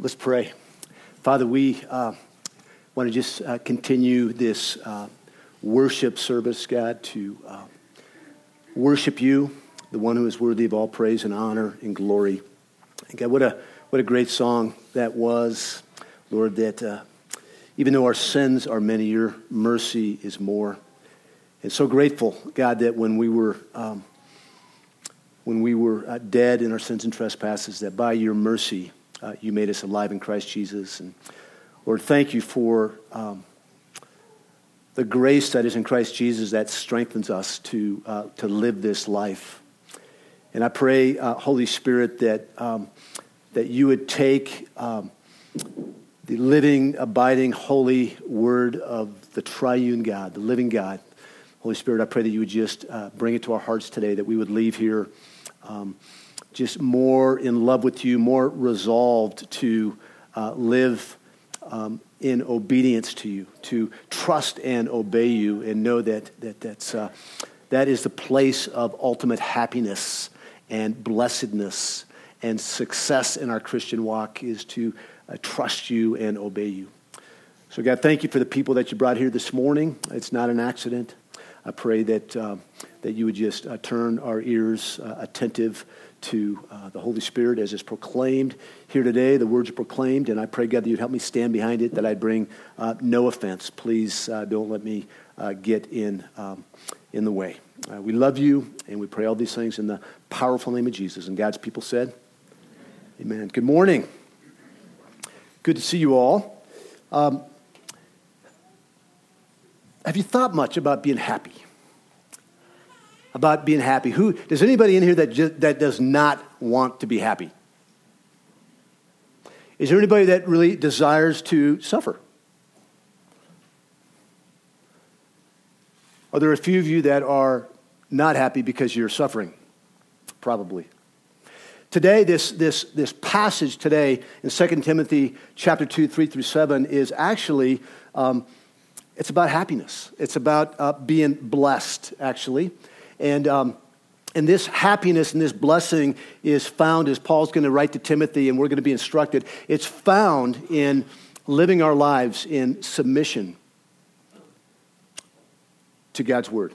Let's pray. Father, we uh, want to just uh, continue this uh, worship service, God, to uh, worship you, the one who is worthy of all praise and honor and glory. And God, what a, what a great song that was, Lord, that uh, even though our sins are many, your mercy is more. And so grateful, God, that when we were. Um, when we were uh, dead in our sins and trespasses, that by your mercy, uh, you made us alive in Christ Jesus. And Lord, thank you for um, the grace that is in Christ Jesus that strengthens us to, uh, to live this life. And I pray, uh, Holy Spirit, that, um, that you would take um, the living, abiding, holy word of the triune God, the living God. Holy Spirit, I pray that you would just uh, bring it to our hearts today, that we would leave here um, just more in love with you, more resolved to uh, live um, in obedience to you, to trust and obey you, and know that, that that's, uh, that is the place of ultimate happiness and blessedness and success in our Christian walk is to uh, trust you and obey you. So, God, thank you for the people that you brought here this morning. It's not an accident. I pray that, uh, that you would just uh, turn our ears uh, attentive to uh, the Holy Spirit as is proclaimed here today. The words are proclaimed, and I pray, God, that you'd help me stand behind it, that I'd bring uh, no offense. Please uh, don't let me uh, get in, um, in the way. Uh, we love you, and we pray all these things in the powerful name of Jesus. And God's people said, Amen. Good morning. Good to see you all. Um, have you thought much about being happy? About being happy. Who does anybody in here that just, that does not want to be happy? Is there anybody that really desires to suffer? Are there a few of you that are not happy because you're suffering? Probably. Today, this, this, this passage today in 2 Timothy chapter 2, 3 through 7 is actually, um, it's about happiness. It's about uh, being blessed, actually. And, um, and this happiness and this blessing is found, as Paul's going to write to Timothy, and we're going to be instructed, it's found in living our lives in submission to God's word.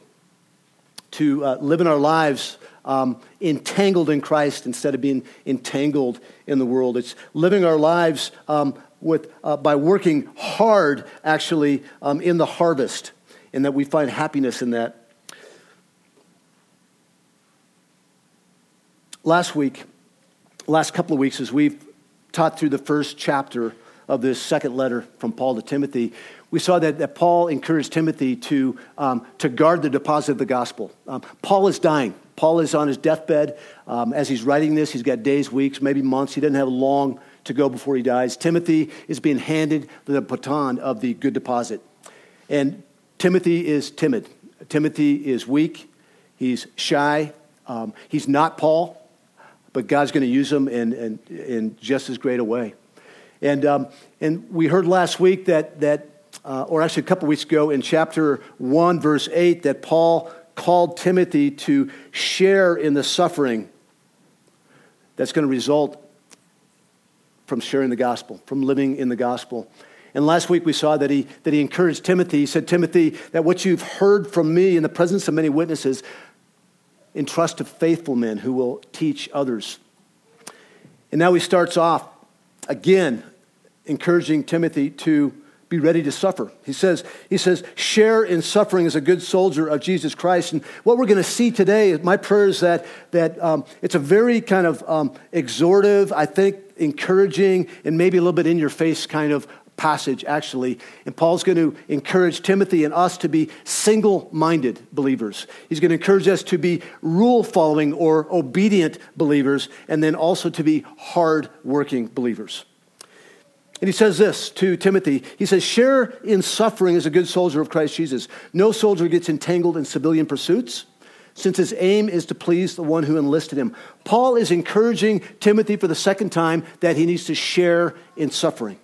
To uh, live in our lives um, entangled in Christ instead of being entangled in the world. It's living our lives um, with, uh, by working hard, actually, um, in the harvest, and that we find happiness in that. Last week, last couple of weeks, as we've taught through the first chapter of this second letter from Paul to Timothy, we saw that, that Paul encouraged Timothy to, um, to guard the deposit of the gospel. Um, Paul is dying. Paul is on his deathbed. Um, as he's writing this, he's got days, weeks, maybe months. He doesn't have long to go before he dies. Timothy is being handed the baton of the good deposit. And Timothy is timid. Timothy is weak. He's shy. Um, he's not Paul but God's going to use them in, in, in just as great a way. And, um, and we heard last week that, that uh, or actually a couple weeks ago in chapter 1, verse 8, that Paul called Timothy to share in the suffering that's going to result from sharing the gospel, from living in the gospel. And last week we saw that he, that he encouraged Timothy. He said, Timothy, that what you've heard from me in the presence of many witnesses, entrust to faithful men who will teach others. And now he starts off again encouraging Timothy to be ready to suffer. He says, he says, share in suffering as a good soldier of Jesus Christ. And what we're going to see today, my prayer is that, that um, it's a very kind of um, exhortive, I think, encouraging, and maybe a little bit in your face kind of passage, actually. And Paul's going to encourage Timothy and us to be single minded believers. He's going to encourage us to be rule following or obedient believers, and then also to be hard working believers. And he says this to Timothy. He says, Share in suffering as a good soldier of Christ Jesus. No soldier gets entangled in civilian pursuits since his aim is to please the one who enlisted him. Paul is encouraging Timothy for the second time that he needs to share in suffering.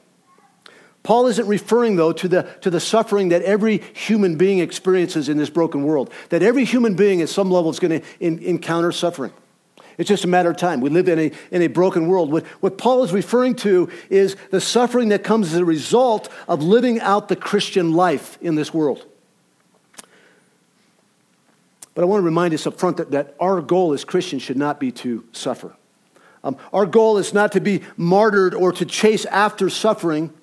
Paul isn't referring, though, to the, to the suffering that every human being experiences in this broken world. That every human being at some level is going to encounter suffering. It's just a matter of time. We live in a, in a broken world. What, what Paul is referring to is the suffering that comes as a result of living out the Christian life in this world. But I want to remind us up front that, that our goal as Christians should not be to suffer. Um, our goal is not to be martyred or to chase after suffering.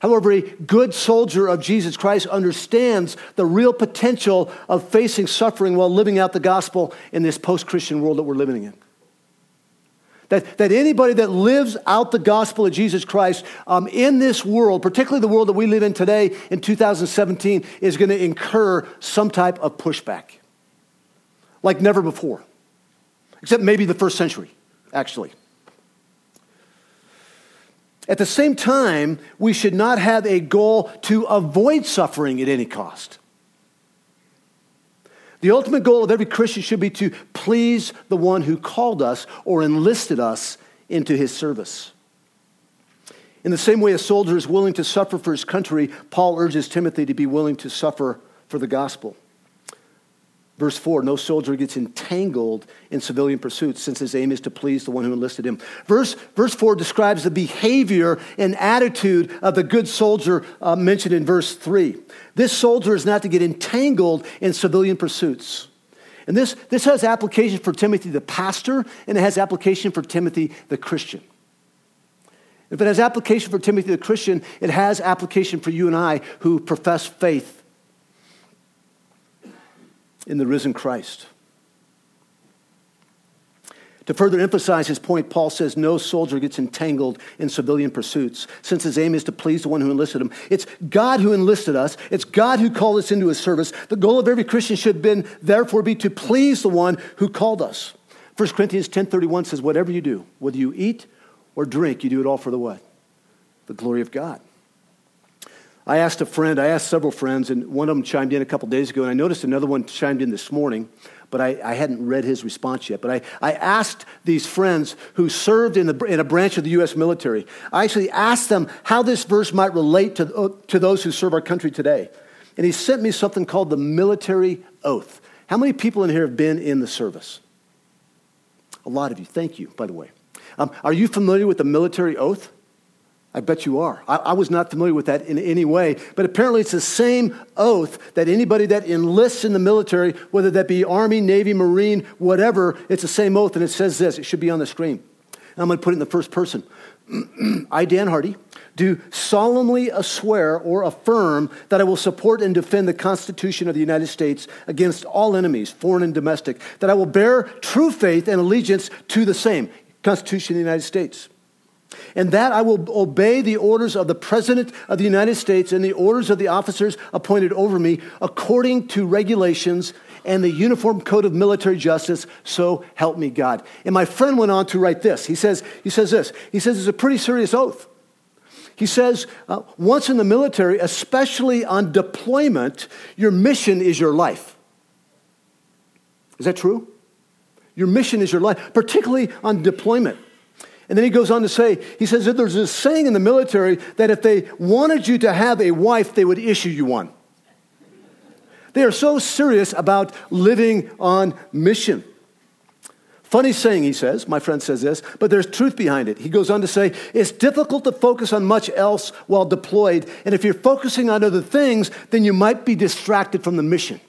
However, a good soldier of Jesus Christ understands the real potential of facing suffering while living out the gospel in this post Christian world that we're living in. That, that anybody that lives out the gospel of Jesus Christ um, in this world, particularly the world that we live in today in 2017, is going to incur some type of pushback like never before, except maybe the first century, actually. At the same time, we should not have a goal to avoid suffering at any cost. The ultimate goal of every Christian should be to please the one who called us or enlisted us into his service. In the same way a soldier is willing to suffer for his country, Paul urges Timothy to be willing to suffer for the gospel. Verse 4 No soldier gets entangled in civilian pursuits since his aim is to please the one who enlisted him. Verse, verse 4 describes the behavior and attitude of the good soldier uh, mentioned in verse 3. This soldier is not to get entangled in civilian pursuits. And this, this has application for Timothy the pastor, and it has application for Timothy the Christian. If it has application for Timothy the Christian, it has application for you and I who profess faith in the risen Christ. To further emphasize his point, Paul says no soldier gets entangled in civilian pursuits, since his aim is to please the one who enlisted him. It's God who enlisted us, it's God who called us into his service. The goal of every Christian should been, therefore be to please the one who called us. 1 Corinthians 10:31 says, Whatever you do, whether you eat or drink, you do it all for the what? The glory of God. I asked a friend, I asked several friends, and one of them chimed in a couple days ago, and I noticed another one chimed in this morning, but I, I hadn't read his response yet. But I, I asked these friends who served in, the, in a branch of the U.S. military, I actually asked them how this verse might relate to, uh, to those who serve our country today. And he sent me something called the military oath. How many people in here have been in the service? A lot of you. Thank you, by the way. Um, are you familiar with the military oath? I bet you are. I, I, was not familiar with that in any way, but apparently it's the same oath that anybody that enlists in the military, whether that be Army, Navy, Marine, whatever, it's the same oath, and it says this. It should be on the screen. I'm going to put it in the first person. I, Dan Hardy, do solemnly swear or affirm that I will support and defend the Constitution of the United States against all enemies, foreign and domestic, that I will bear true faith and allegiance to the same Constitution of the United States and that I will obey the orders of the President of the United States and the orders of the officers appointed over me according to regulations and the Uniform Code of Military Justice, so help me God. And my friend went on to write this. He says, he says this. He says it's a pretty serious oath. He says, uh, once in the military, especially on deployment, your mission is your life. Is that true? Your mission is your life, particularly on deployment. And then he goes on to say, he says that there's this saying in the military that if they wanted you to have a wife, they would issue you one. They are so serious about living on mission. Funny saying, he says, my friend says this, but there's truth behind it. He goes on to say, it's difficult to focus on much else while deployed, and if you're focusing on other things, then you might be distracted from the mission.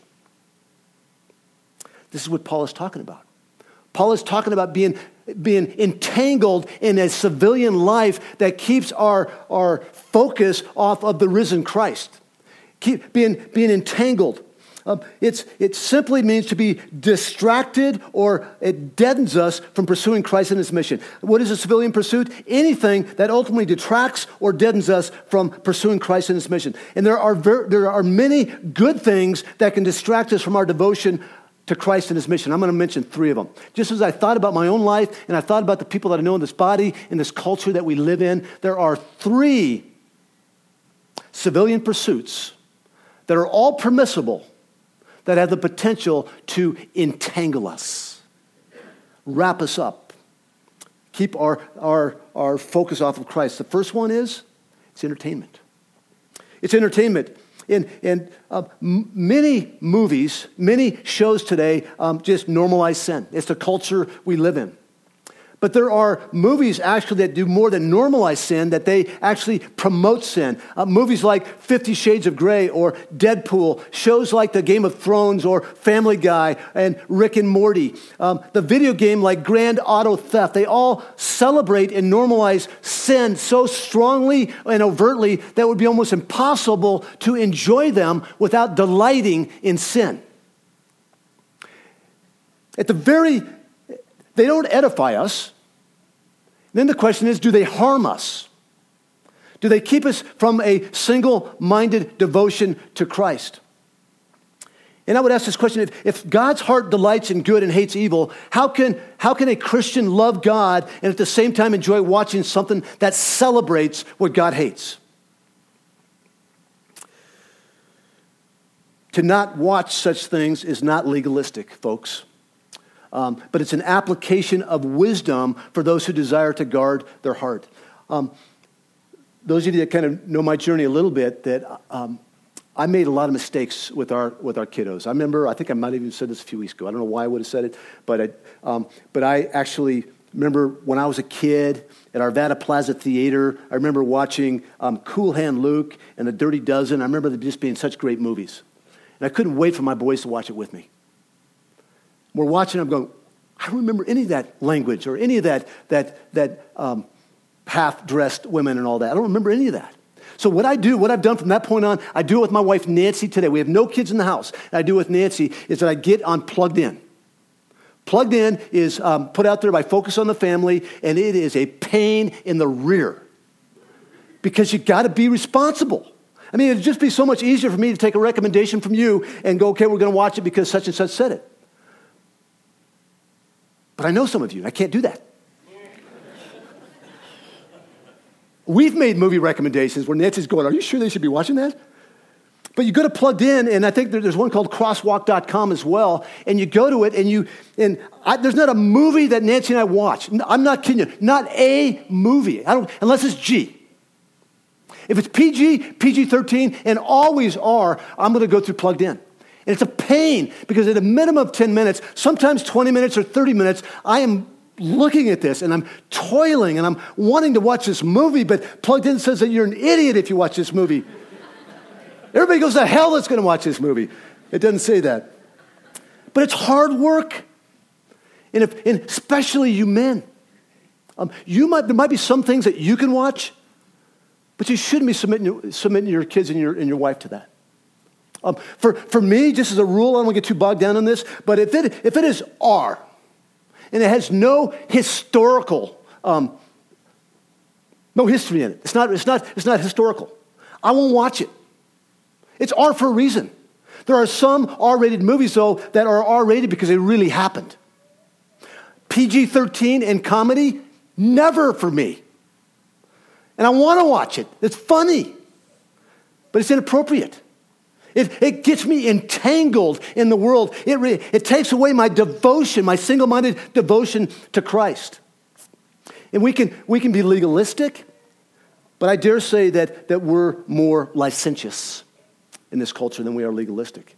This is what Paul is talking about. Paul is talking about being being entangled in a civilian life that keeps our, our focus off of the risen Christ. Keep being, being entangled. Um, it's, it simply means to be distracted or it deadens us from pursuing Christ and his mission. What is a civilian pursuit? Anything that ultimately detracts or deadens us from pursuing Christ and his mission. And there are, ver- there are many good things that can distract us from our devotion to Christ and his mission. I'm going to mention three of them. Just as I thought about my own life and I thought about the people that I know in this body, in this culture that we live in, there are three civilian pursuits that are all permissible that have the potential to entangle us, wrap us up, keep our, our, our focus off of Christ. The first one is it's entertainment. It's entertainment. And, and uh, many movies, many shows today um, just normalize sin. It's the culture we live in. But there are movies actually that do more than normalize sin, that they actually promote sin. Uh, movies like Fifty Shades of Grey or Deadpool, shows like The Game of Thrones or Family Guy and Rick and Morty, um, the video game like Grand Auto Theft, they all celebrate and normalize sin so strongly and overtly that it would be almost impossible to enjoy them without delighting in sin. At the very they don't edify us. Then the question is do they harm us? Do they keep us from a single minded devotion to Christ? And I would ask this question if, if, God's heart delights in good and hates evil, how can, how can a Christian love God and at the same time enjoy watching something that celebrates what God hates? To not watch such things is not legalistic, folks um, but it's an application of wisdom for those who desire to guard their heart. Um, those of you that kind of know my journey a little bit, that um, I made a lot of mistakes with our, with our kiddos. I remember, I think I might have even said this a few weeks ago. I don't know why I would have said it, but I, um, but I actually remember when I was a kid at Arvada Plaza Theater, I remember watching um, Cool Hand Luke and The Dirty Dozen. I remember them just being such great movies. And I couldn't wait for my boys to watch it with me. We're watching, I'm going, I don't remember any of that language or any of that, that, that um, half dressed women and all that. I don't remember any of that. So, what I do, what I've done from that point on, I do it with my wife Nancy today. We have no kids in the house. I do with Nancy is that I get on plugged in. Plugged in is um, put out there by Focus on the Family, and it is a pain in the rear because you got to be responsible. I mean, it'd just be so much easier for me to take a recommendation from you and go, okay, we're going to watch it because such and such said it. But I know some of you, I can't do that. We've made movie recommendations where Nancy's going, Are you sure they should be watching that? But you go to plugged in, and I think there's one called crosswalk.com as well. And you go to it, and you, and I, there's not a movie that Nancy and I watch. I'm not kidding you. Not a movie. I don't, unless it's G. If it's PG, PG 13, and always are, I'm going to go through plugged in. And it's a pain because at a minimum of 10 minutes, sometimes 20 minutes or 30 minutes, I am looking at this and I'm toiling and I'm wanting to watch this movie, but Plugged In says that you're an idiot if you watch this movie. Everybody goes to hell that's going to watch this movie. It doesn't say that. But it's hard work. And, if, and especially you men. Um, you might, there might be some things that you can watch, but you shouldn't be submitting, submitting your kids and your, and your wife to that. Um, for, for me, just as a rule, I don't want to get too bogged down on this, but if it, if it is R and it has no historical, um, no history in it, it's not, it's, not, it's not historical, I won't watch it. It's R for a reason. There are some R rated movies, though, that are R rated because they really happened. PG 13 and comedy, never for me. And I want to watch it. It's funny, but it's inappropriate. It, it gets me entangled in the world. It, re, it takes away my devotion, my single minded devotion to Christ. And we can, we can be legalistic, but I dare say that, that we're more licentious in this culture than we are legalistic.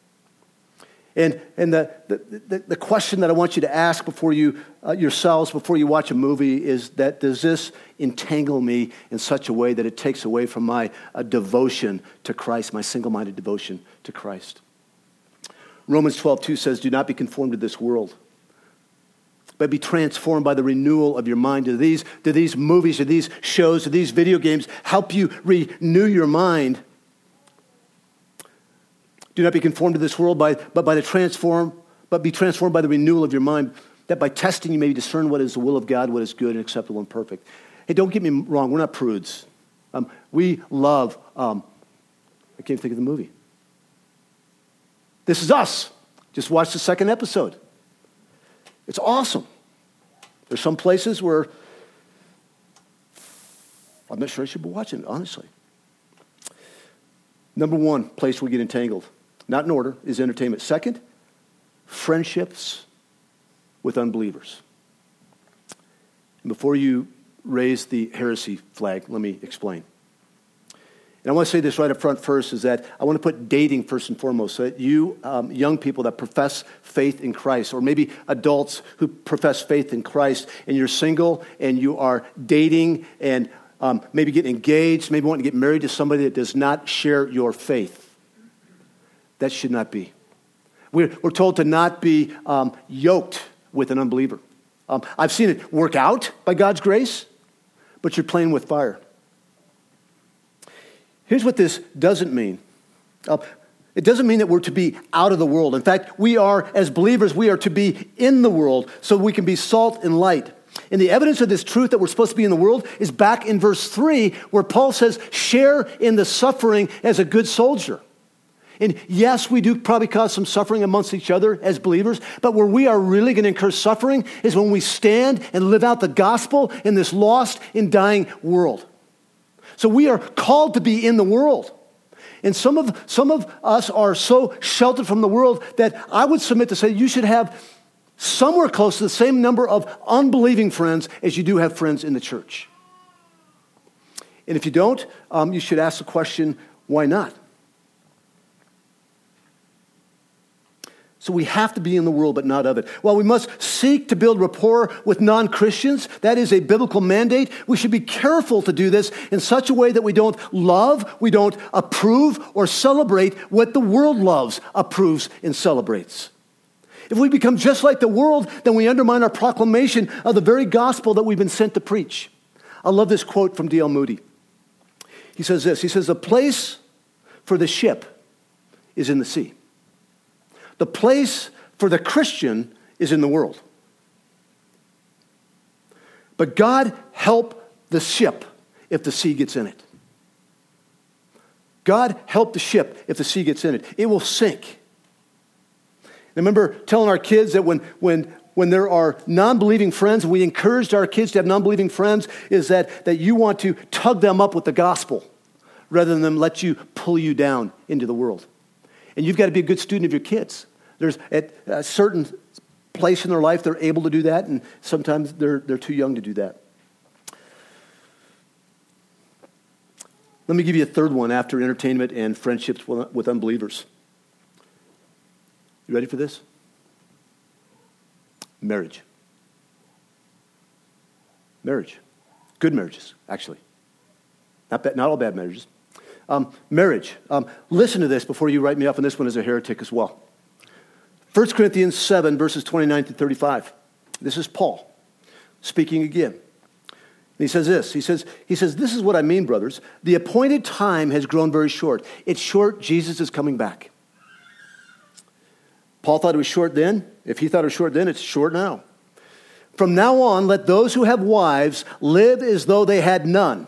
And, and the, the, the, question that I want you to ask before you, uh, yourselves, before you watch a movie, is that does this entangle me in such a way that it takes away from my uh, devotion to Christ, my single minded devotion to Christ? Romans 12, 2 says, Do not be conformed to this world, but be transformed by the renewal of your mind. Do these, do these movies, do these shows, do these video games help you renew your mind do not be conformed to this world, by, but by the transform, but be transformed by the renewal of your mind, that by testing you may discern what is the will of God, what is good and acceptable and perfect. Hey, don't get me wrong, we're not prudes. Um, we love, um, I can't think of the movie. This is us. Just watch the second episode. It's awesome. There's some places where I'm not sure I should be watching it, honestly. Number one place we get entangled not in order, is entertainment. Second, friendships with unbelievers. And before you raise the heresy flag, let me explain. And I want to say this right up front first is that I want to put dating first and foremost so that you, um, young people that profess faith in Christ, or maybe adults who profess faith in Christ, and you're single and you are dating and um, maybe getting engaged, maybe wanting to get married to somebody that does not share your faith. That should not be. We're, we're told to not be um, yoked with an unbeliever. Um, I've seen it work out by God's grace, but you're playing with fire. Here's what this doesn't mean. Uh, it doesn't mean that we're to be out of the world. In fact, we are, as believers, we are to be in the world so we can be salt and light. And the evidence of this truth that we're supposed to be in the world is back in verse 3, where Paul says, share in the suffering as a good soldier. And yes, we do probably cause some suffering amongst each other as believers, but where we are really going to incur suffering is when we stand and live out the gospel in this lost and dying world. So we are called to be in the world. And some of, some of us are so sheltered from the world that I would submit to say you should have somewhere close to the same number of unbelieving friends as you do have friends in the church. And if you don't, um, you should ask the question why not? So we have to be in the world, but not of it. While we must seek to build rapport with non Christians, that is a biblical mandate, we should be careful to do this in such a way that we don't love, we don't approve, or celebrate what the world loves, approves, and celebrates. If we become just like the world, then we undermine our proclamation of the very gospel that we've been sent to preach. I love this quote from D.L. Moody. He says this He says, The place for the ship is in the sea. The place for the Christian is in the world. But God help the ship if the sea gets in it. God help the ship if the sea gets in it. It will sink. Remember telling our kids that when, when, when there are non believing friends, we encouraged our kids to have non believing friends, is that, that you want to tug them up with the gospel rather than let you pull you down into the world. And you've got to be a good student of your kids. There's at a certain place in their life they're able to do that, and sometimes they're, they're too young to do that. Let me give you a third one after entertainment and friendships with unbelievers. You ready for this? Marriage. Marriage. Good marriages, actually. Not, bad, not all bad marriages. Um, marriage. Um, listen to this before you write me off on this one as a heretic as well. 1 Corinthians 7, verses 29 to 35. This is Paul speaking again. And he says this. He says, he says, This is what I mean, brothers. The appointed time has grown very short. It's short, Jesus is coming back. Paul thought it was short then. If he thought it was short then, it's short now. From now on, let those who have wives live as though they had none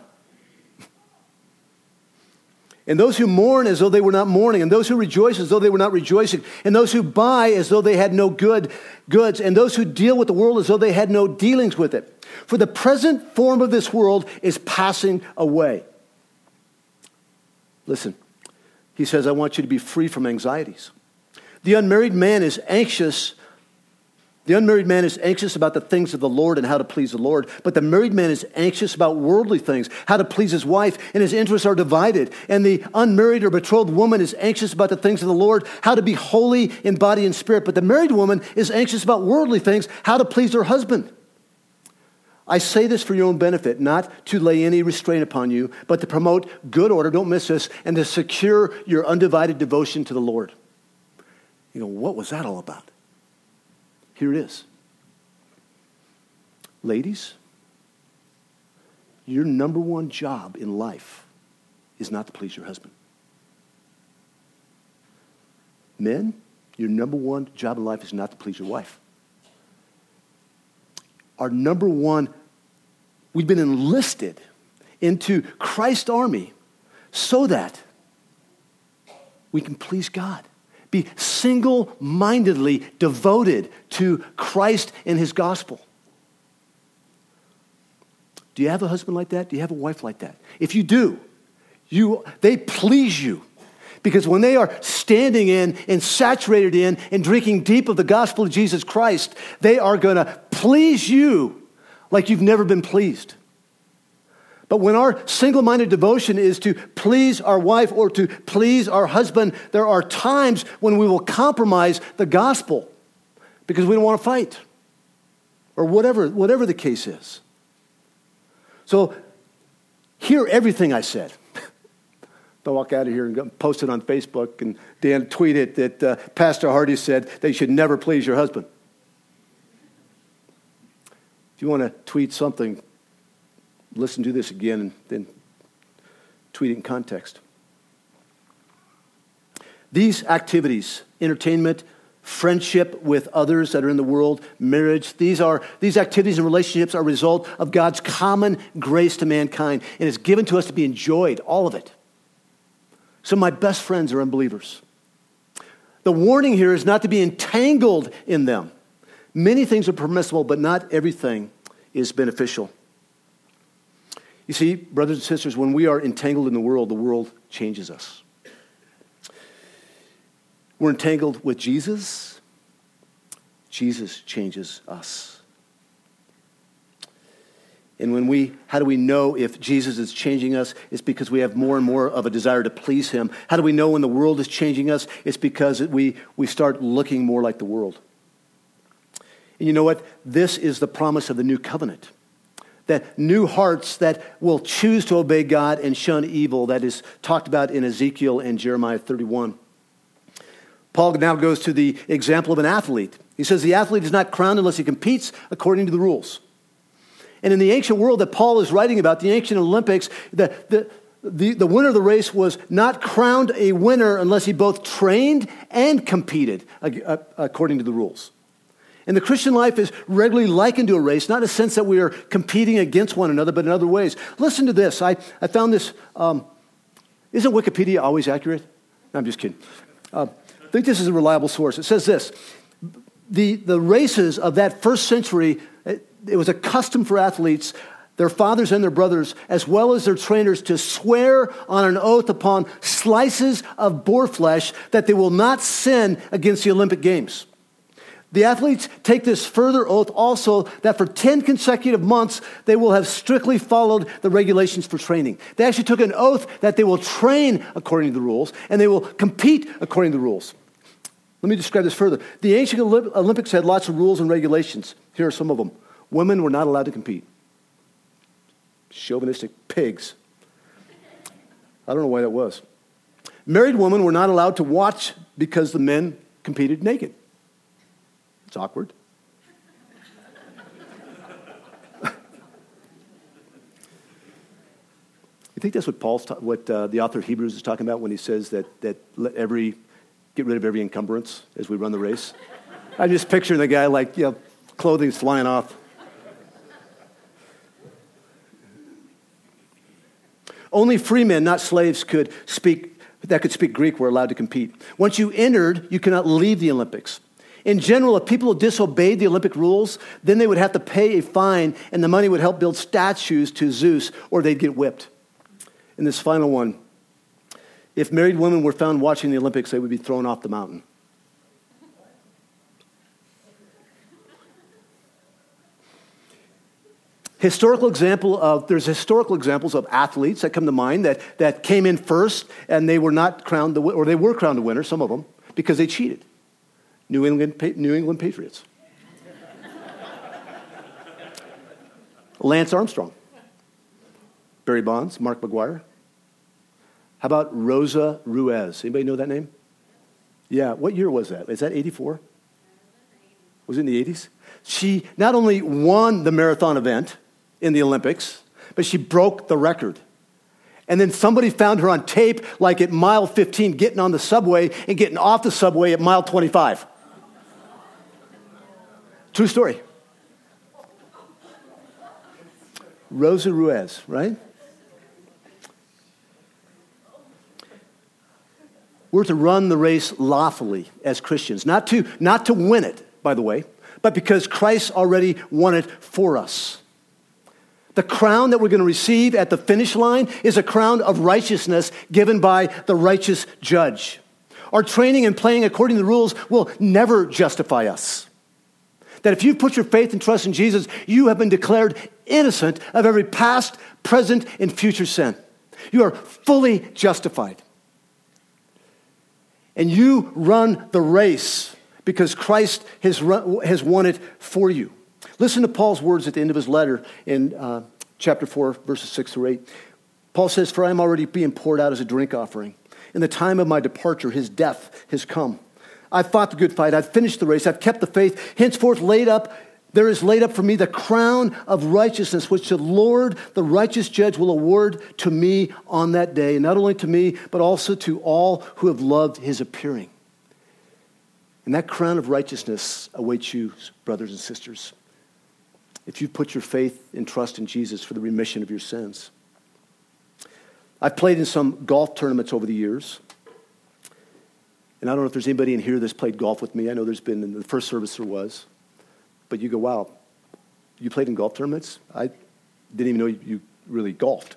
and those who mourn as though they were not mourning, and those who rejoice as though they were not rejoicing, and those who buy as though they had no good goods, and those who deal with the world as though they had no dealings with it. For the present form of this world is passing away. Listen, he says, I want you to be free from anxieties. The unmarried man is anxious the unmarried man is anxious about the things of the Lord and how to please the Lord, but the married man is anxious about worldly things, how to please his wife, and his interests are divided. And the unmarried or betrothed woman is anxious about the things of the Lord, how to be holy in body and spirit, but the married woman is anxious about worldly things, how to please her husband. I say this for your own benefit, not to lay any restraint upon you, but to promote good order, don't miss this, and to secure your undivided devotion to the Lord. You know, what was that all about? Here it is. Ladies, your number one job in life is not to please your husband. Men, your number one job in life is not to please your wife. Our number one, we've been enlisted into Christ's army so that we can please God. Be single mindedly devoted to Christ and his gospel. Do you have a husband like that? Do you have a wife like that? If you do, you, they please you. Because when they are standing in and saturated in and drinking deep of the gospel of Jesus Christ, they are going to please you like you've never been pleased. But when our single minded devotion is to please our wife or to please our husband, there are times when we will compromise the gospel because we don't want to fight or whatever, whatever the case is. So, hear everything I said. Don't walk out of here and post it on Facebook and Dan tweeted that uh, Pastor Hardy said they should never please your husband. If you want to tweet something, listen to this again and then tweet it in context. These activities, entertainment, friendship with others that are in the world, marriage, these are these activities and relationships are a result of God's common grace to mankind and it's given to us to be enjoyed, all of it. Some of my best friends are unbelievers. The warning here is not to be entangled in them. Many things are permissible, but not everything is beneficial. You see, brothers and sisters, when we are entangled in the world, the world changes us. We're entangled with Jesus, Jesus changes us. And when we, how do we know if Jesus is changing us? It's because we have more and more of a desire to please him. How do we know when the world is changing us? It's because we, we start looking more like the world. And you know what? This is the promise of the new covenant that new hearts that will choose to obey God and shun evil, that is talked about in Ezekiel and Jeremiah 31. Paul now goes to the example of an athlete. He says the athlete is not crowned unless he competes according to the rules. And in the ancient world that Paul is writing about, the ancient Olympics, the, the, the, the winner of the race was not crowned a winner unless he both trained and competed uh, according to the rules. And the Christian life is regularly likened to a race, not in the sense that we are competing against one another, but in other ways. Listen to this. I, I found this. Um, isn't Wikipedia always accurate? No, I'm just kidding. Uh, I think this is a reliable source. It says this the, the races of that first century, it, it was a custom for athletes their fathers and their brothers, as well as their trainers, to swear on an oath upon slices of boar flesh that they will not sin against the Olympic Games. The athletes take this further oath also that for 10 consecutive months they will have strictly followed the regulations for training. They actually took an oath that they will train according to the rules and they will compete according to the rules. Let me describe this further. The ancient Olympics had lots of rules and regulations. Here are some of them. Women were not allowed to compete. Chauvinistic pigs. I don't know why that was. Married women were not allowed to watch because the men competed naked. It's awkward. you think that's what Paul's ta- what uh, the author of Hebrews is talking about when he says that that let every get rid of every encumbrance as we run the race? I'm just picturing the guy like you know, clothing's flying off. Only free men, not slaves, could speak that could speak Greek were allowed to compete. Once you entered, you cannot leave the Olympics. In general, if people disobeyed the Olympic rules, then they would have to pay a fine, and the money would help build statues to Zeus, or they'd get whipped. In this final one, if married women were found watching the Olympics, they would be thrown off the mountain. historical example of there's historical examples of athletes that come to mind that, that came in first and they were not crowned the, or they were crowned the winner some of them because they cheated New England, New England Patriots. Lance Armstrong, Barry Bonds, Mark McGwire. How about Rosa Ruiz? Anybody know that name? Yeah, what year was that? Is that 84? Was it in the 80s? She not only won the marathon event in the Olympics, but she broke the record. And then somebody found her on tape, like at mile 15, getting on the subway and getting off the subway at mile 25. True story. Rosa Ruiz, right? We're to run the race lawfully as Christians, not to, not to win it, by the way, but because Christ already won it for us. The crown that we're going to receive at the finish line is a crown of righteousness given by the righteous judge. Our training and playing according to the rules will never justify us. That if you've put your faith and trust in Jesus, you have been declared innocent of every past, present, and future sin. You are fully justified. And you run the race because Christ has, run, has won it for you. Listen to Paul's words at the end of his letter in uh, chapter 4, verses 6 through 8. Paul says, For I am already being poured out as a drink offering. In the time of my departure, his death has come. I've fought the good fight. I've finished the race. I've kept the faith. Henceforth, laid up, there is laid up for me the crown of righteousness, which the Lord, the righteous judge, will award to me on that day. And not only to me, but also to all who have loved his appearing. And that crown of righteousness awaits you, brothers and sisters, if you've put your faith and trust in Jesus for the remission of your sins. I've played in some golf tournaments over the years. And I don't know if there's anybody in here that's played golf with me. I know there's been in the first service there was. But you go, wow, you played in golf tournaments? I didn't even know you really golfed.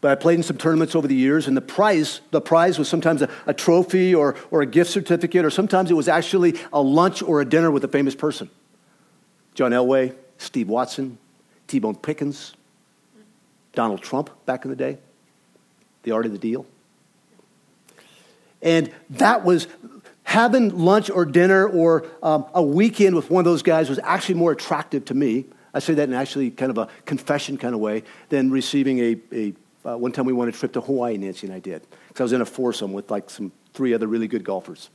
But I played in some tournaments over the years, and the prize, the prize was sometimes a, a trophy or, or a gift certificate, or sometimes it was actually a lunch or a dinner with a famous person. John Elway, Steve Watson, T. Boone Pickens, Donald Trump back in the day, the art of the deal. And that was having lunch or dinner or um, a weekend with one of those guys was actually more attractive to me. I say that in actually kind of a confession kind of way than receiving a, a uh, one time we went a trip to Hawaii, Nancy and I did. Because I was in a foursome with like some three other really good golfers.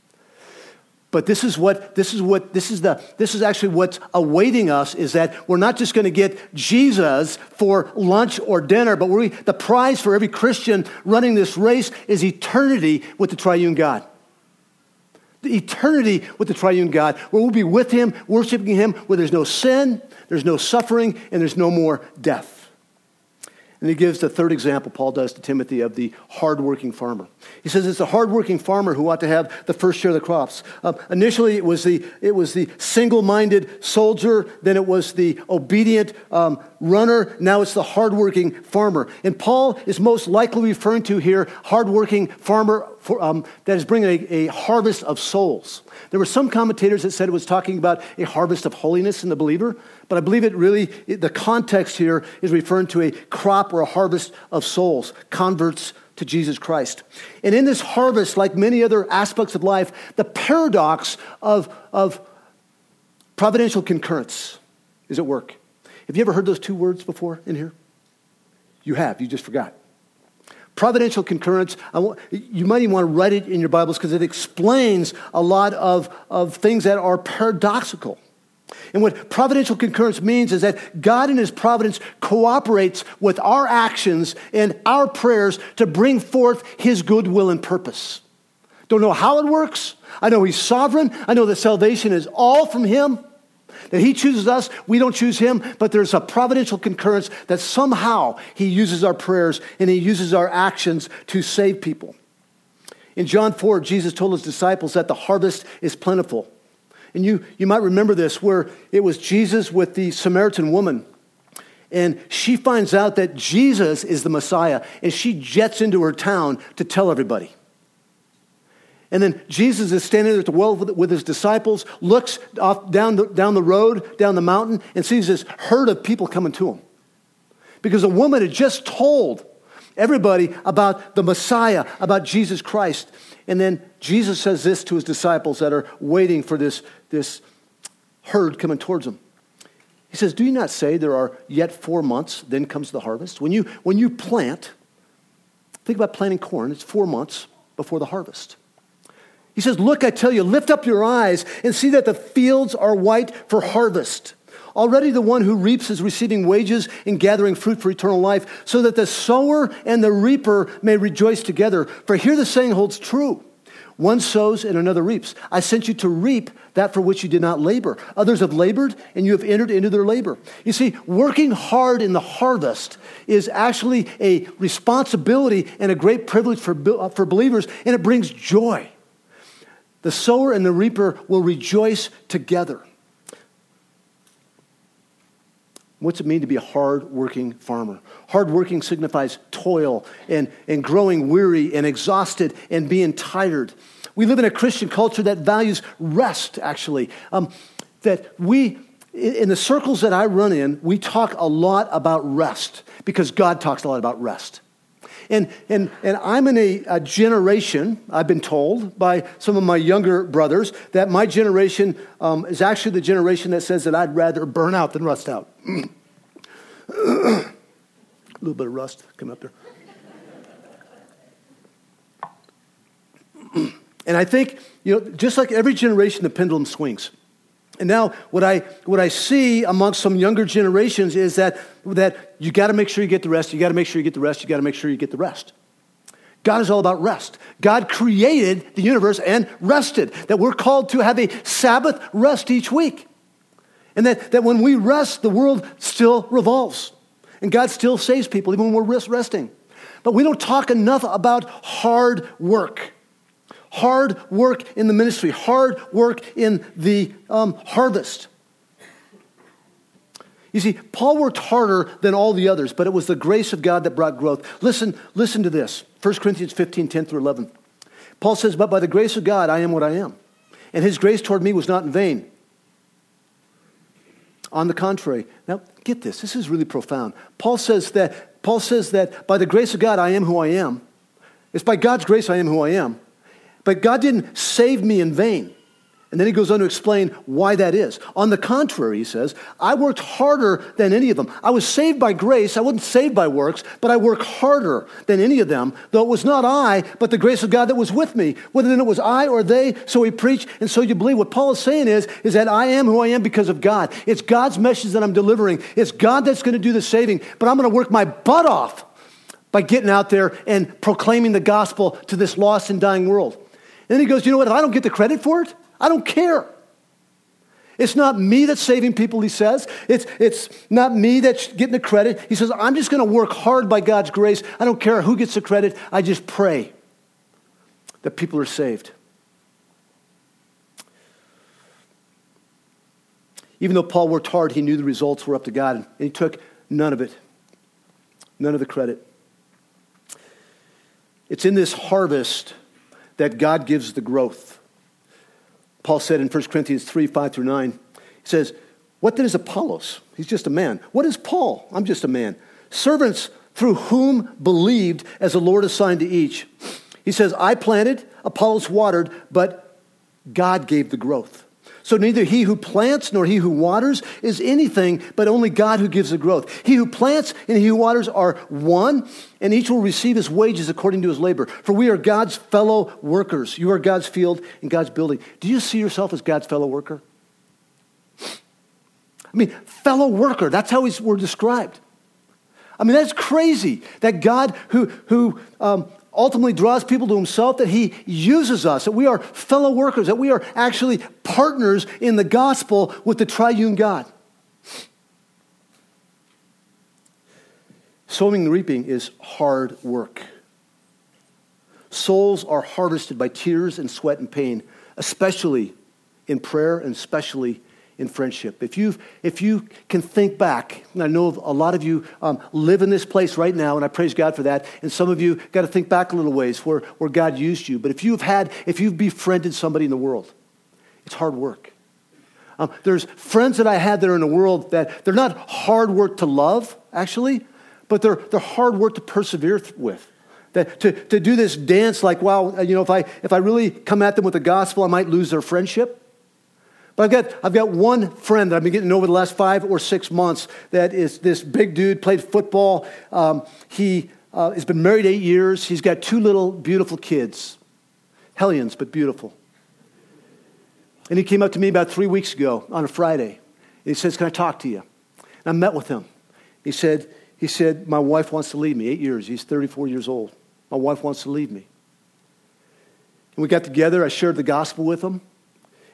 But this is what, this is what, this is the, this is actually what's awaiting us is that we're not just going to get Jesus for lunch or dinner, but we, the prize for every Christian running this race is eternity with the triune God. The eternity with the triune God, where we'll be with Him, worshiping Him, where there's no sin, there's no suffering, and there's no more death. And he gives the third example, Paul does to Timothy, of the hardworking farmer. He says it's the hardworking farmer who ought to have the first share of the crops. Uh, initially, it was the, it was the single minded soldier, then it was the obedient um, runner, now it's the hardworking farmer. And Paul is most likely referring to here hardworking farmer for, um, that is bringing a, a harvest of souls. There were some commentators that said it was talking about a harvest of holiness in the believer, but I believe it really, the context here is referring to a crop or a harvest of souls, converts to Jesus Christ. And in this harvest, like many other aspects of life, the paradox of, of providential concurrence is at work. Have you ever heard those two words before in here? You have, you just forgot. Providential concurrence, want, you might even want to write it in your Bibles because it explains a lot of, of things that are paradoxical. And what providential concurrence means is that God in His providence cooperates with our actions and our prayers to bring forth His goodwill and purpose. Don't know how it works. I know He's sovereign. I know that salvation is all from Him. That he chooses us, we don't choose him, but there's a providential concurrence that somehow he uses our prayers and he uses our actions to save people. In John 4, Jesus told his disciples that the harvest is plentiful. And you, you might remember this, where it was Jesus with the Samaritan woman. And she finds out that Jesus is the Messiah, and she jets into her town to tell everybody. And then Jesus is standing there at the well with his disciples, looks off down the, down the road, down the mountain, and sees this herd of people coming to him. Because a woman had just told everybody about the Messiah, about Jesus Christ. And then Jesus says this to his disciples that are waiting for this, this herd coming towards them. He says, Do you not say there are yet four months, then comes the harvest? When you, when you plant, think about planting corn, it's four months before the harvest. He says, Look, I tell you, lift up your eyes and see that the fields are white for harvest. Already the one who reaps is receiving wages and gathering fruit for eternal life, so that the sower and the reaper may rejoice together. For here the saying holds true one sows and another reaps. I sent you to reap that for which you did not labor. Others have labored, and you have entered into their labor. You see, working hard in the harvest is actually a responsibility and a great privilege for, uh, for believers, and it brings joy. The sower and the reaper will rejoice together. What's it mean to be a hard-working farmer? Hard-working signifies toil and, and growing weary and exhausted and being tired. We live in a Christian culture that values rest, actually. Um, that we, in the circles that I run in, we talk a lot about rest because God talks a lot about rest. And, and, and I'm in a, a, generation, I've been told by some of my younger brothers, that my generation um, is actually the generation that says that I'd rather burn out than rust out. a little bit of rust coming up there. and I think, you know, just like every generation, the pendulum swings. And now, what I, what I see amongst some younger generations is that, that you got to make sure you get the rest, you got to make sure you get the rest, you got to make sure you get the rest. God is all about rest. God created the universe and rested, that we're called to have a Sabbath rest each week. And that, that when we rest, the world still revolves. And God still saves people, even when we're resting. But we don't talk enough about hard work hard work in the ministry, hard work in the um, harvest. You see, Paul worked harder than all the others, but it was the grace of God that brought growth. Listen, listen to this 1 Corinthians 15 10 through 11. Paul says, But by the grace of God, I am what I am. And his grace toward me was not in vain. On the contrary, now get this, this is really profound. Paul says that, Paul says that by the grace of God, I am who I am. It's by God's grace I am who I am. But God didn't save me in vain. And then he goes on to explain why that is. On the contrary, he says, I worked harder than any of them. I was saved by grace. I wasn't saved by works, but I worked harder than any of them, though it was not I, but the grace of God that was with me. Whether then it was I or they, so we preach and so you believe. What Paul is saying is, is that I am who I am because of God. It's God's message that I'm delivering. It's God that's going to do the saving, but I'm going to work my butt off by getting out there and proclaiming the gospel to this lost and dying world. And then he goes, You know what? If I don't get the credit for it, I don't care. It's not me that's saving people, he says. It's, it's not me that's getting the credit. He says, I'm just going to work hard by God's grace. I don't care who gets the credit. I just pray that people are saved. Even though Paul worked hard, he knew the results were up to God, and he took none of it, none of the credit. It's in this harvest that God gives the growth. Paul said in 1 Corinthians 3 5 through 9, he says, What then is Apollos? He's just a man. What is Paul? I'm just a man. Servants through whom believed as the Lord assigned to each. He says, I planted, Apollos watered, but God gave the growth. So neither he who plants nor he who waters is anything, but only God who gives the growth. He who plants and he who waters are one, and each will receive his wages according to his labor. For we are God's fellow workers. You are God's field and God's building. Do you see yourself as God's fellow worker? I mean, fellow worker, that's how we're described. I mean, that's crazy that God, who, who um, ultimately draws people to himself, that he uses us, that we are fellow workers, that we are actually partners in the gospel with the triune God. Sowing and reaping is hard work. Souls are harvested by tears and sweat and pain, especially in prayer and especially in friendship. If, you if you can think back, I know a lot of you um, live in this place right now, and I praise God for that. And some of you got to think back a little ways where, where God used you. But if you've had, if you've befriended somebody in the world, it's hard work. Um, there's friends that I had that are in the world that they're not hard work to love, actually, but they're, they're hard work to persevere with. That to, to do this dance like, wow, you know, if I, if I really come at them with the gospel, I might lose their friendship. But I've got, I've got one friend that I've been getting over the last five or six months that is this big dude, played football. Um, he uh, has been married eight years. He's got two little beautiful kids, hellions, but beautiful. And he came up to me about three weeks ago on a Friday. And he says, Can I talk to you? And I met with him. He said, he said, My wife wants to leave me. Eight years. He's 34 years old. My wife wants to leave me. And we got together. I shared the gospel with him.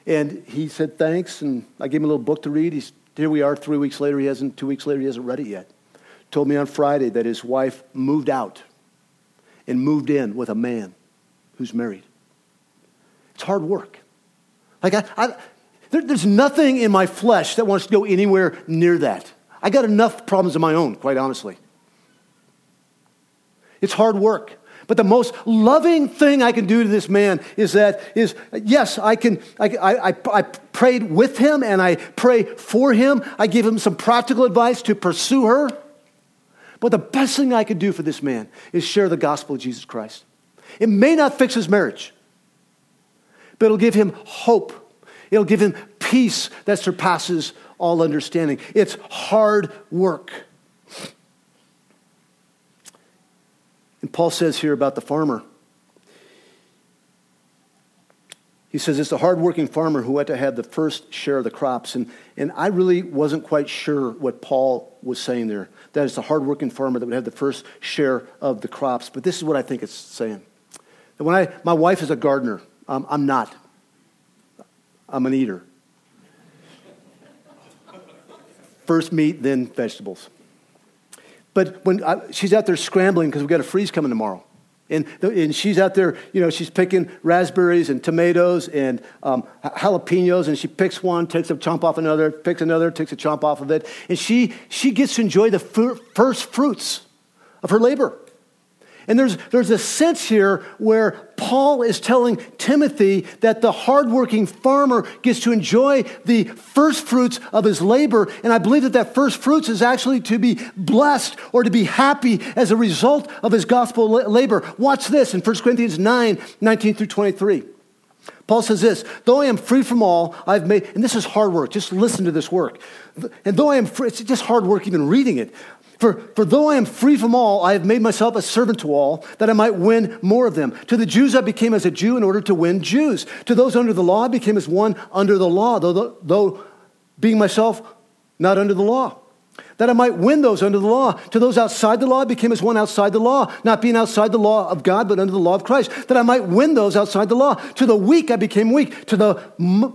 And he said, thanks. And I gave him a little book to read. He's, here we are three weeks later. He hasn't, two weeks later, he hasn't read it yet. Told me on Friday that his wife moved out and moved in with a man who's married. It's hard work. Like, I, I there, there's nothing in my flesh that wants to go anywhere near that. I got enough problems of my own, quite honestly. It's hard work. But the most loving thing I can do to this man is that is yes, I can I, I, I prayed with him and I pray for him. I give him some practical advice to pursue her. But the best thing I could do for this man is share the gospel of Jesus Christ. It may not fix his marriage, but it'll give him hope. It'll give him peace that surpasses all understanding. It's hard work. And Paul says here about the farmer. He says it's the hardworking farmer who had to have the first share of the crops. And, and I really wasn't quite sure what Paul was saying there. That it's the hardworking farmer that would have the first share of the crops. But this is what I think it's saying. That when I, my wife is a gardener, um, I'm not. I'm an eater. First meat, then vegetables. But when I, she's out there scrambling because we've got a freeze coming tomorrow. And, and she's out there, you know, she's picking raspberries and tomatoes and um, jalapenos, and she picks one, takes a chomp off another, picks another, takes a chomp off of it. And she, she gets to enjoy the first fruits of her labor. And there's, there's a sense here where Paul is telling Timothy that the hardworking farmer gets to enjoy the first fruits of his labor. And I believe that that first fruits is actually to be blessed or to be happy as a result of his gospel labor. Watch this in 1 Corinthians 9 19 through 23. Paul says this, though I am free from all, I've made, and this is hard work, just listen to this work. And though I am free, it's just hard work even reading it. For, for though I am free from all, I have made myself a servant to all, that I might win more of them. To the Jews, I became as a Jew in order to win Jews. To those under the law, I became as one under the law, though, though being myself not under the law. That I might win those under the law. To those outside the law, I became as one outside the law, not being outside the law of God, but under the law of Christ. That I might win those outside the law. To the weak, I became weak. To the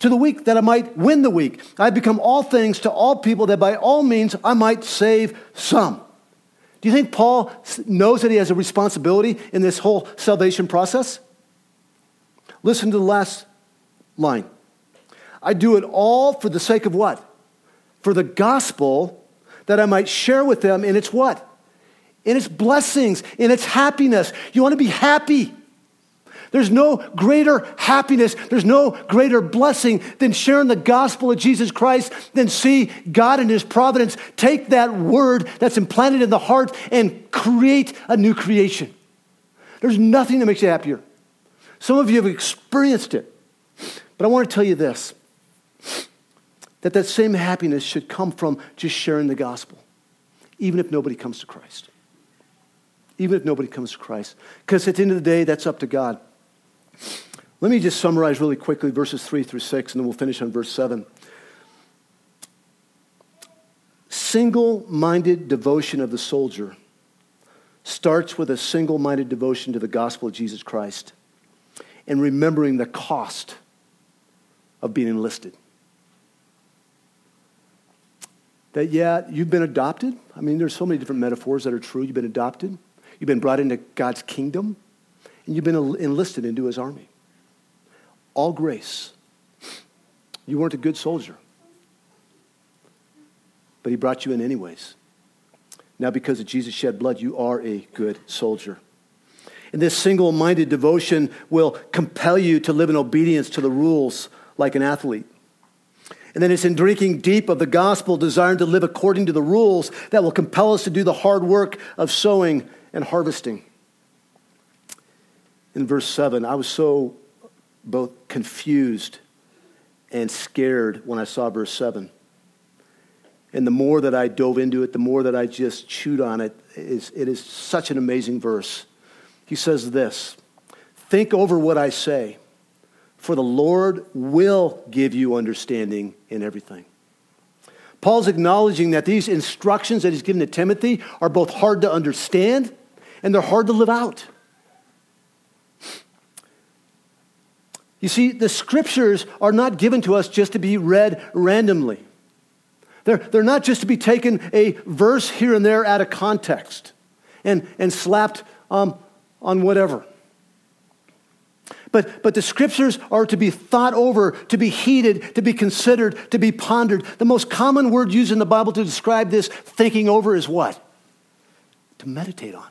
to the weak that I might win the weak. I become all things to all people that by all means I might save some. Do you think Paul knows that he has a responsibility in this whole salvation process? Listen to the last line. I do it all for the sake of what? For the gospel that I might share with them in its what? In its blessings, in its happiness. You want to be happy. There's no greater happiness, there's no greater blessing than sharing the gospel of Jesus Christ, than see God in His providence take that word that's implanted in the heart and create a new creation. There's nothing that makes you happier. Some of you have experienced it. But I want to tell you this that that same happiness should come from just sharing the gospel, even if nobody comes to Christ. Even if nobody comes to Christ. Because at the end of the day, that's up to God. Let me just summarize really quickly verses 3 through 6, and then we'll finish on verse 7. Single minded devotion of the soldier starts with a single minded devotion to the gospel of Jesus Christ and remembering the cost of being enlisted. That, yeah, you've been adopted. I mean, there's so many different metaphors that are true. You've been adopted, you've been brought into God's kingdom and you've been enlisted into his army. All grace. You weren't a good soldier, but he brought you in anyways. Now, because of Jesus' shed blood, you are a good soldier. And this single minded devotion will compel you to live in obedience to the rules like an athlete. And then it's in drinking deep of the gospel, desiring to live according to the rules that will compel us to do the hard work of sowing and harvesting in verse 7, I was so both confused and scared when I saw verse 7. And the more that I dove into it, the more that I just chewed on it, is, it is such an amazing verse. He says this Think over what I say, for the Lord will give you understanding in everything. Paul's acknowledging that these instructions that he's given to Timothy are both hard to understand and they're hard to live out. You see, the scriptures are not given to us just to be read randomly. They're, they're not just to be taken a verse here and there out of context and, and slapped um, on whatever. But, but the scriptures are to be thought over, to be heeded, to be considered, to be pondered. The most common word used in the Bible to describe this thinking over is what? To meditate on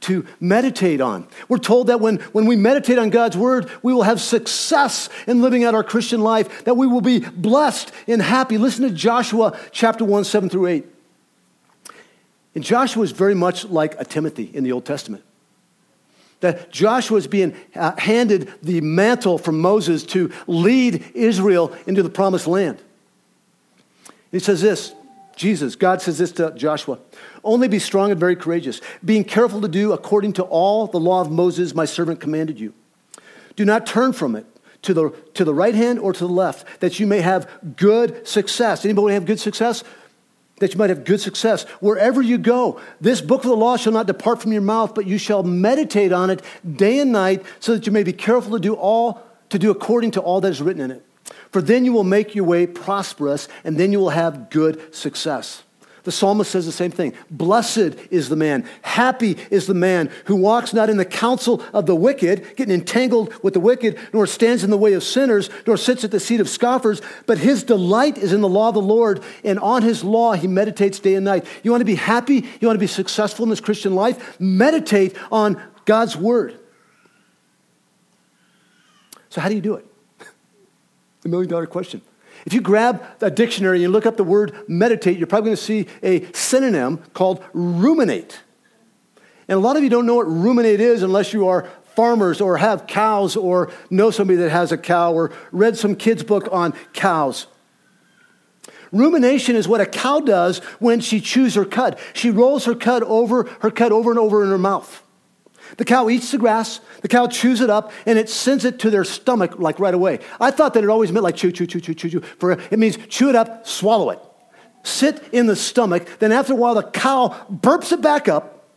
to meditate on. We're told that when, when we meditate on God's word, we will have success in living out our Christian life, that we will be blessed and happy. Listen to Joshua chapter 1, 7 through 8. And Joshua is very much like a Timothy in the Old Testament. That Joshua is being uh, handed the mantle from Moses to lead Israel into the promised land. He says this Jesus, God says this to Joshua Only be strong and very courageous, being careful to do according to all the law of Moses, my servant, commanded you. Do not turn from it to the, to the right hand or to the left, that you may have good success. Anybody have good success? That you might have good success. Wherever you go, this book of the law shall not depart from your mouth, but you shall meditate on it day and night, so that you may be careful to do all, to do according to all that is written in it. For then you will make your way prosperous, and then you will have good success. The psalmist says the same thing. Blessed is the man, happy is the man who walks not in the counsel of the wicked, getting entangled with the wicked, nor stands in the way of sinners, nor sits at the seat of scoffers, but his delight is in the law of the Lord, and on his law he meditates day and night. You want to be happy? You want to be successful in this Christian life? Meditate on God's word. So, how do you do it? The million dollar question. If you grab a dictionary and you look up the word meditate, you're probably going to see a synonym called ruminate. And a lot of you don't know what ruminate is unless you are farmers or have cows or know somebody that has a cow or read some kid's book on cows. Rumination is what a cow does when she chews her cud. She rolls her cud over, her cud over and over in her mouth. The cow eats the grass, the cow chews it up, and it sends it to their stomach like right away. I thought that it always meant like chew, chew, chew, chew, chew, chew. For it means chew it up, swallow it. Sit in the stomach. Then after a while, the cow burps it back up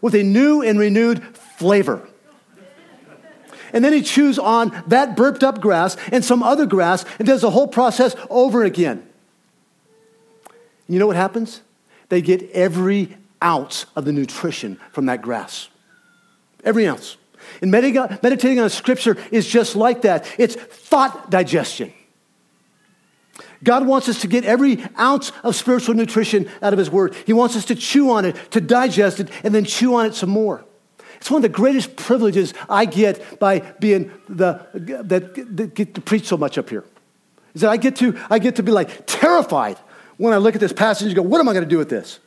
with a new and renewed flavor. And then he chews on that burped up grass and some other grass and does the whole process over again. You know what happens? They get every ounce of the nutrition from that grass. Every ounce. And meditating on scripture is just like that it's thought digestion. God wants us to get every ounce of spiritual nutrition out of His Word. He wants us to chew on it, to digest it, and then chew on it some more. It's one of the greatest privileges I get by being the that, that get to preach so much up here. Is that I get to I get to be like terrified when I look at this passage and go, what am I going to do with this?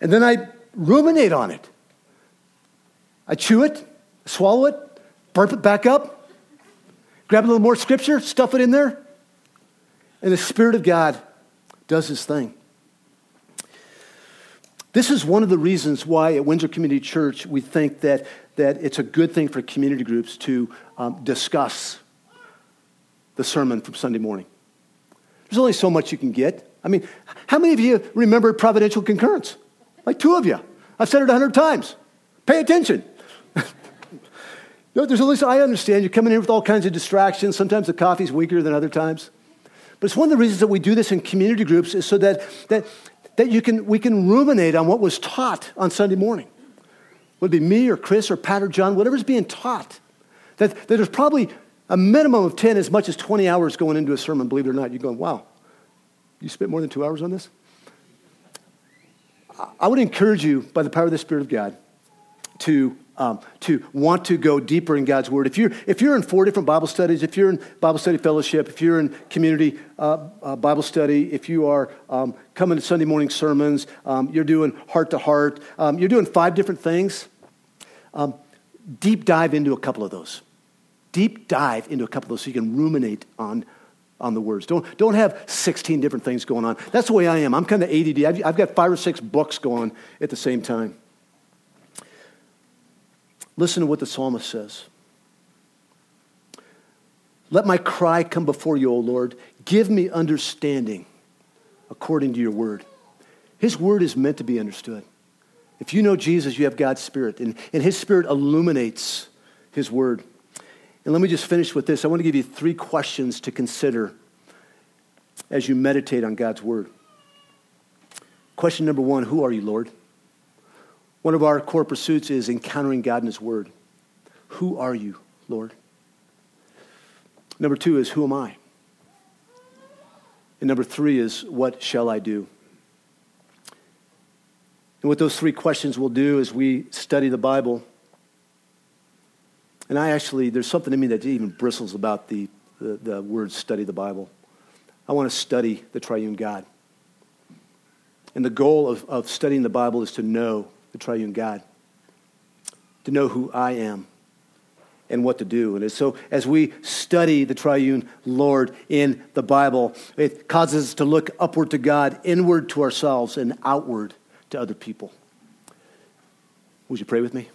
And then I ruminate on it. I chew it, swallow it, burp it back up, grab a little more scripture, stuff it in there, and the Spirit of God does his thing. This is one of the reasons why at Windsor Community Church we think that, that it's a good thing for community groups to um, discuss the sermon from Sunday morning. There's only so much you can get. I mean, how many of you remember providential concurrence? Like two of you. I've said it a hundred times. Pay attention. There's at least I understand you're coming in with all kinds of distractions. Sometimes the coffee's weaker than other times. But it's one of the reasons that we do this in community groups is so that, that, that you can, we can ruminate on what was taught on Sunday morning. Would it be me or Chris or Pat or John, whatever's being taught. That, that there's probably a minimum of 10, as much as 20 hours going into a sermon, believe it or not. You're going, wow, you spent more than two hours on this? I would encourage you, by the power of the Spirit of God, to um, to want to go deeper in God's Word. If you're, if you're in four different Bible studies, if you're in Bible study fellowship, if you're in community uh, uh, Bible study, if you are um, coming to Sunday morning sermons, um, you're doing heart to heart, um, you're doing five different things, um, deep dive into a couple of those. Deep dive into a couple of those so you can ruminate on, on the words. Don't, don't have 16 different things going on. That's the way I am. I'm kind of ADD. I've, I've got five or six books going at the same time. Listen to what the psalmist says. Let my cry come before you, O Lord. Give me understanding according to your word. His word is meant to be understood. If you know Jesus, you have God's Spirit, and, and His Spirit illuminates His word. And let me just finish with this. I want to give you three questions to consider as you meditate on God's word. Question number one Who are you, Lord? One of our core pursuits is encountering God in His Word. Who are you, Lord? Number two is, Who am I? And number three is, What shall I do? And what those three questions will do is we study the Bible, and I actually, there's something in me that even bristles about the, the, the word study the Bible. I want to study the triune God. And the goal of, of studying the Bible is to know the triune God, to know who I am and what to do. And so, as we study the triune Lord in the Bible, it causes us to look upward to God, inward to ourselves, and outward to other people. Would you pray with me?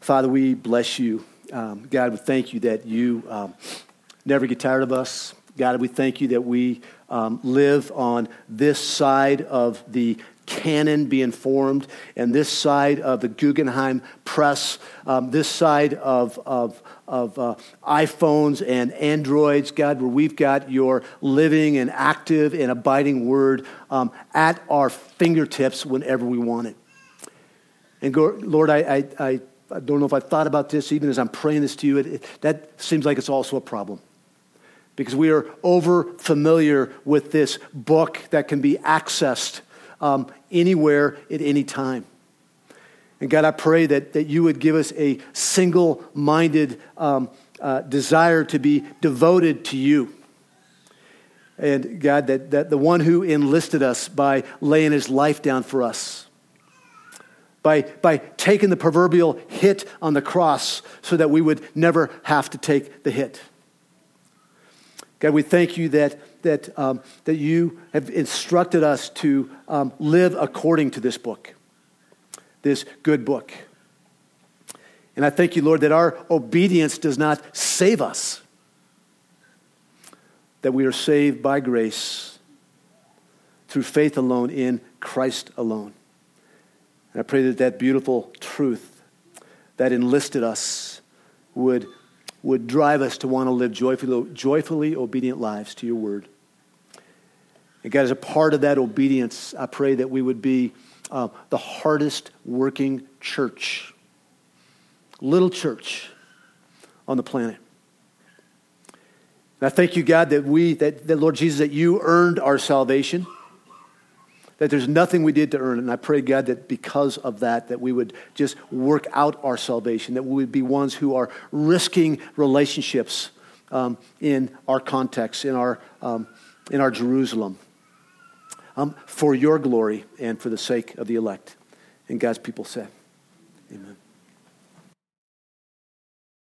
Father, we bless you. Um, God, we thank you that you um, never get tired of us. God, we thank you that we um, live on this side of the canon being formed, and this side of the Gutenberg Press, um, this side of, of, of uh, iPhones and Androids, God, where we've got your living and active and abiding word um, at our fingertips whenever we want it. And Lord, I, I, I, I, don't know if I thought about this even as I'm praying this to you. It, it, that seems like it's also a problem because we are over familiar with this book that can be accessed um, anywhere at any time. And God, I pray that, that you would give us a single minded um, uh, desire to be devoted to you. And God, that, that the one who enlisted us by laying his life down for us, by, by taking the proverbial hit on the cross so that we would never have to take the hit. God, we thank you that that, um, that you have instructed us to um, live according to this book, this good book. And I thank you, Lord, that our obedience does not save us, that we are saved by grace through faith alone in Christ alone. And I pray that that beautiful truth that enlisted us would would drive us to want to live joyfully, joyfully obedient lives to your word. And God, as a part of that obedience, I pray that we would be uh, the hardest working church, little church on the planet. And I thank you, God, that we, that, that Lord Jesus, that you earned our salvation that there's nothing we did to earn it. And I pray, God, that because of that, that we would just work out our salvation, that we would be ones who are risking relationships um, in our context, in our, um, in our Jerusalem, um, for your glory and for the sake of the elect. And God's people say, Amen.